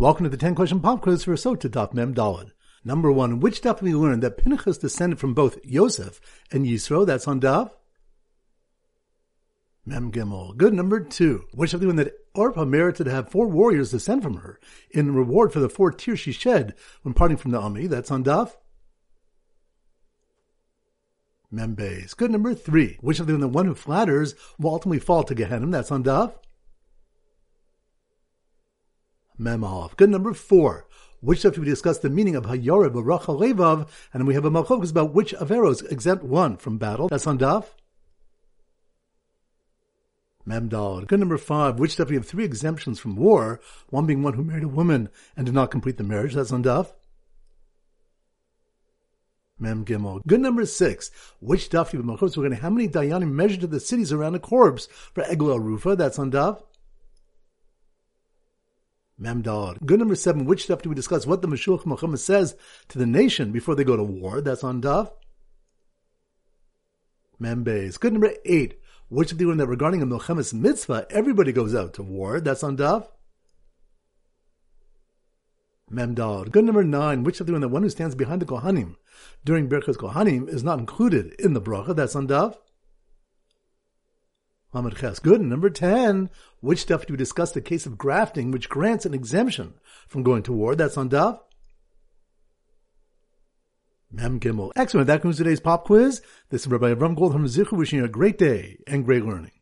Welcome to the 10 question pop quiz for Sotah Daf Mem Daled. Number one, which daf we learned that Pinchas descended from both Yosef and Yisro? That's on daf. Mem Gimel. Good. Number two, which of the one that Orpah merited to have four warriors descend from her in reward for the four tears she shed when parting from Naomi? That's on daf. Membeis. Good. Number three, which of the one the one who flatters will ultimately fall to Gehenna? That's on daf. Memov. Good number four. Which after we discuss the meaning of Rach Halevav, and we have a machlokes about which Averos exempt one from battle. That's on Daf. Memdal. Good number five. Which stuff we have three exemptions from war, one being one who married a woman and did not complete the marriage. That's on Daf. Mem Gimel. Good number six. Which daf you We're going to how many dayanim measured to the cities around a corpse for Egla Arufa? That's on daf. Memdad. Good number seven. Which stuff do we discuss? What the Mashuach Milchamah says to the nation before they go to war. That's on Daf. Membeis. Good number eight. Which of the one that regarding a milchemes mitzvah, everybody goes out to war. That's on Daf. Memdad. Good number nine. Which of the one that one who stands behind the Kohanim during Birchas Kohanim is not included in the bracha. That's on Daf. Lamed Ches. Good. Number 10. Which stuff do we discuss the case of grafting, which grants an exemption from going to war? That's on Daf. Mem Gimel. Excellent. That concludes today's pop quiz. This is Rabbi Avram Gold from Zichu wishing you a great day and great learning.